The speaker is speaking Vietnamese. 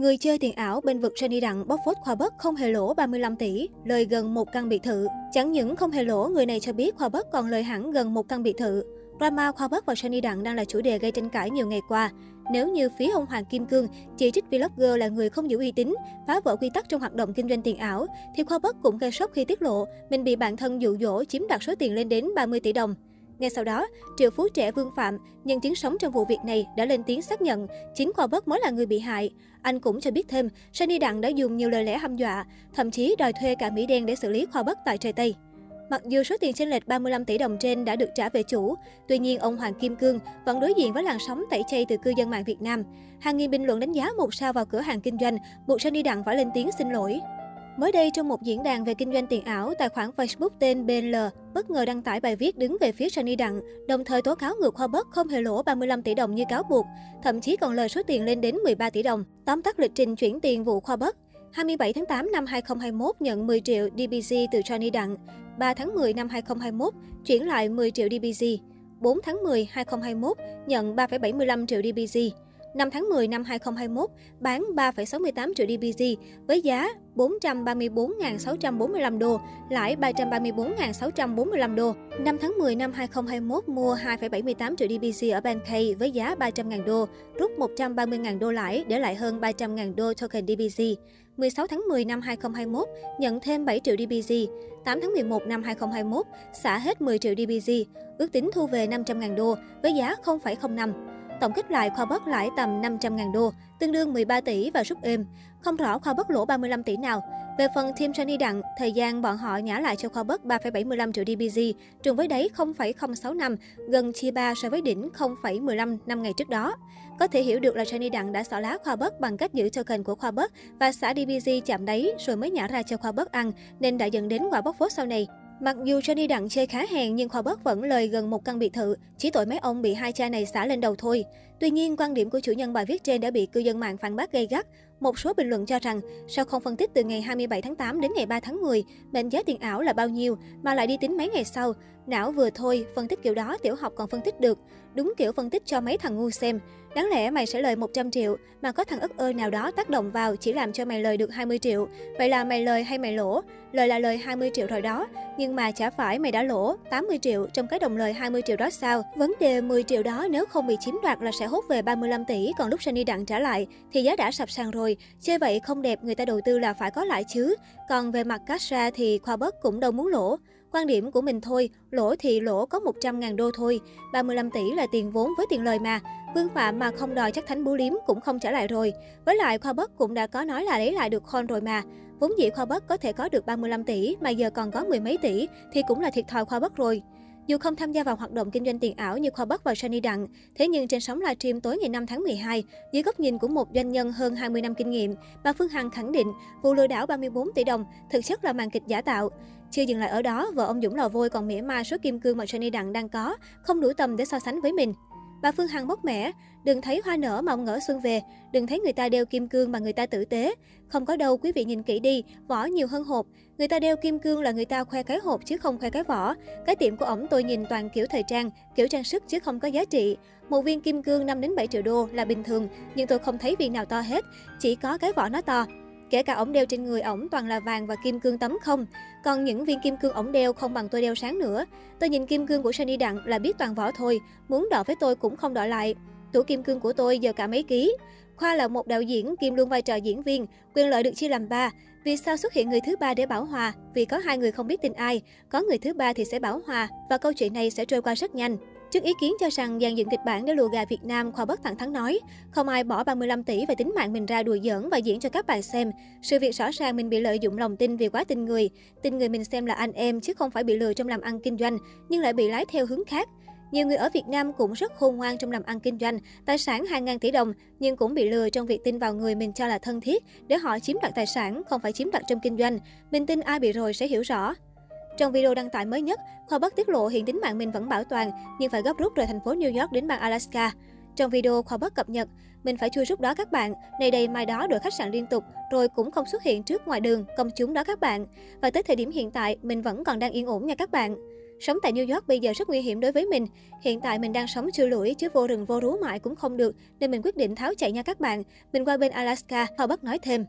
Người chơi tiền ảo bên vực Johnny Đặng bóc phốt Khoa Bất không hề lỗ 35 tỷ, lời gần một căn biệt thự. Chẳng những không hề lỗ, người này cho biết Khoa Bất còn lời hẳn gần một căn biệt thự. Drama Khoa Bất và Johnny Đặng đang là chủ đề gây tranh cãi nhiều ngày qua. Nếu như phía ông Hoàng Kim Cương chỉ trích vlogger là người không giữ uy tín, phá vỡ quy tắc trong hoạt động kinh doanh tiền ảo, thì Khoa Bất cũng gây sốc khi tiết lộ mình bị bạn thân dụ dỗ chiếm đoạt số tiền lên đến 30 tỷ đồng. Ngay sau đó, triệu phú trẻ Vương Phạm, nhân chứng sống trong vụ việc này, đã lên tiếng xác nhận chính Khoa Bất mới là người bị hại. Anh cũng cho biết thêm, Sunny Đặng đã dùng nhiều lời lẽ hăm dọa, thậm chí đòi thuê cả Mỹ đen để xử lý Khoa Bất tại trời Tây. Mặc dù số tiền chênh lệch 35 tỷ đồng trên đã được trả về chủ, tuy nhiên ông Hoàng Kim Cương vẫn đối diện với làn sóng tẩy chay từ cư dân mạng Việt Nam. Hàng nghìn bình luận đánh giá một sao vào cửa hàng kinh doanh, buộc Sunny Đặng phải lên tiếng xin lỗi. Mới đây, trong một diễn đàn về kinh doanh tiền ảo, tài khoản Facebook tên BL bất ngờ đăng tải bài viết đứng về phía Sunny Đặng, đồng thời tố cáo ngược Khoa Bất không hề lỗ 35 tỷ đồng như cáo buộc, thậm chí còn lời số tiền lên đến 13 tỷ đồng. Tóm tắt lịch trình chuyển tiền vụ Khoa Bất. 27 tháng 8 năm 2021 nhận 10 triệu DBG từ Johnny Đặng. 3 tháng 10 năm 2021 chuyển lại 10 triệu DBG. 4 tháng 10 2021 nhận 3,75 triệu DBG. 5 tháng 10 năm 2021, bán 3,68 triệu DBZ với giá 434.645 đô, lãi 334.645 đô. 5 tháng 10 năm 2021, mua 2,78 triệu DBZ ở Bankay với giá 300.000 đô, rút 130.000 đô lãi, để lại hơn 300.000 đô token DBZ. 16 tháng 10 năm 2021, nhận thêm 7 triệu DBZ. 8 tháng 11 năm 2021, xả hết 10 triệu DBZ, ước tính thu về 500.000 đô với giá 0,05. Tổng kết lại khoa bất lãi tầm 500.000 đô, tương đương 13 tỷ và rút êm. Không rõ khoa bất lỗ 35 tỷ nào. Về phần Team Johnny Đặng, thời gian bọn họ nhả lại cho khoa bất 3,75 triệu DBG, trùng với đấy 0,06 năm, gần chia 3 so với đỉnh 0,15 năm ngày trước đó. Có thể hiểu được là Johnny Đặng đã xỏ lá khoa bất bằng cách giữ token của khoa bất và xả DBG chạm đáy rồi mới nhả ra cho khoa bất ăn, nên đã dẫn đến quả bóc phốt sau này. Mặc dù Johnny Đặng chơi khá hèn nhưng Khoa Bất vẫn lời gần một căn biệt thự, chỉ tội mấy ông bị hai cha này xả lên đầu thôi. Tuy nhiên, quan điểm của chủ nhân bài viết trên đã bị cư dân mạng phản bác gay gắt. Một số bình luận cho rằng, sao không phân tích từ ngày 27 tháng 8 đến ngày 3 tháng 10, mệnh giá tiền ảo là bao nhiêu, mà lại đi tính mấy ngày sau. Não vừa thôi, phân tích kiểu đó tiểu học còn phân tích được. Đúng kiểu phân tích cho mấy thằng ngu xem. Đáng lẽ mày sẽ lời 100 triệu, mà có thằng ức ơi nào đó tác động vào chỉ làm cho mày lời được 20 triệu. Vậy là mày lời hay mày lỗ? Lời là lời 20 triệu rồi đó, nhưng mà chả phải mày đã lỗ 80 triệu trong cái đồng lời 20 triệu đó sao? Vấn đề 10 triệu đó nếu không bị chiếm đoạt là sẽ hút về 35 tỷ, còn lúc Sunny Đặng trả lại thì giá đã sập sàn rồi. Chơi vậy không đẹp, người ta đầu tư là phải có lãi chứ. Còn về mặt cash ra thì Khoa Bất cũng đâu muốn lỗ. Quan điểm của mình thôi, lỗ thì lỗ có 100.000 đô thôi. 35 tỷ là tiền vốn với tiền lời mà. Vương Phạm mà không đòi chắc thánh bú liếm cũng không trả lại rồi. Với lại Khoa Bất cũng đã có nói là lấy lại được con rồi mà. Vốn dĩ Khoa Bất có thể có được 35 tỷ mà giờ còn có mười mấy tỷ thì cũng là thiệt thòi Khoa Bất rồi. Dù không tham gia vào hoạt động kinh doanh tiền ảo như Khoa Bắc và Sunny Đặng, thế nhưng trên sóng livestream tối ngày 5 tháng 12, dưới góc nhìn của một doanh nhân hơn 20 năm kinh nghiệm, bà Phương Hằng khẳng định vụ lừa đảo 34 tỷ đồng thực chất là màn kịch giả tạo. Chưa dừng lại ở đó, vợ ông Dũng lò vôi còn mỉa mai số kim cương mà Sunny Đặng đang có, không đủ tầm để so sánh với mình. Bà Phương Hằng bóc mẻ, đừng thấy hoa nở mà ông ngỡ xuân về, đừng thấy người ta đeo kim cương mà người ta tử tế. Không có đâu, quý vị nhìn kỹ đi, vỏ nhiều hơn hộp. Người ta đeo kim cương là người ta khoe cái hộp chứ không khoe cái vỏ. Cái tiệm của ổng tôi nhìn toàn kiểu thời trang, kiểu trang sức chứ không có giá trị. Một viên kim cương 5 đến 7 triệu đô là bình thường, nhưng tôi không thấy viên nào to hết, chỉ có cái vỏ nó to. Kể cả ổng đeo trên người ổng toàn là vàng và kim cương tấm không. Còn những viên kim cương ổng đeo không bằng tôi đeo sáng nữa. Tôi nhìn kim cương của Sunny Đặng là biết toàn vỏ thôi, muốn đọ với tôi cũng không đọ lại. Tủ kim cương của tôi giờ cả mấy ký. Khoa là một đạo diễn kim luôn vai trò diễn viên, quyền lợi được chia làm ba. Vì sao xuất hiện người thứ ba để bảo hòa? Vì có hai người không biết tin ai, có người thứ ba thì sẽ bảo hòa và câu chuyện này sẽ trôi qua rất nhanh. Trước ý kiến cho rằng dàn dựng kịch bản để lùa gà Việt Nam, Khoa Bất thẳng thắn nói, không ai bỏ 35 tỷ và tính mạng mình ra đùa giỡn và diễn cho các bạn xem. Sự việc rõ ràng mình bị lợi dụng lòng tin vì quá tin người. Tin người mình xem là anh em chứ không phải bị lừa trong làm ăn kinh doanh, nhưng lại bị lái theo hướng khác. Nhiều người ở Việt Nam cũng rất khôn ngoan trong làm ăn kinh doanh, tài sản hàng ngàn tỷ đồng, nhưng cũng bị lừa trong việc tin vào người mình cho là thân thiết để họ chiếm đoạt tài sản, không phải chiếm đoạt trong kinh doanh. Mình tin ai bị rồi sẽ hiểu rõ. Trong video đăng tải mới nhất, Khoa Bắc tiết lộ hiện tính mạng mình vẫn bảo toàn, nhưng phải gấp rút rời thành phố New York đến bang Alaska. Trong video, Khoa Bắc cập nhật, mình phải chui rút đó các bạn, này đây mai đó đổi khách sạn liên tục, rồi cũng không xuất hiện trước ngoài đường, công chúng đó các bạn. Và tới thời điểm hiện tại, mình vẫn còn đang yên ổn nha các bạn. Sống tại New York bây giờ rất nguy hiểm đối với mình. Hiện tại mình đang sống chưa lũi chứ vô rừng vô rú mãi cũng không được, nên mình quyết định tháo chạy nha các bạn. Mình qua bên Alaska, Hào Bắc nói thêm.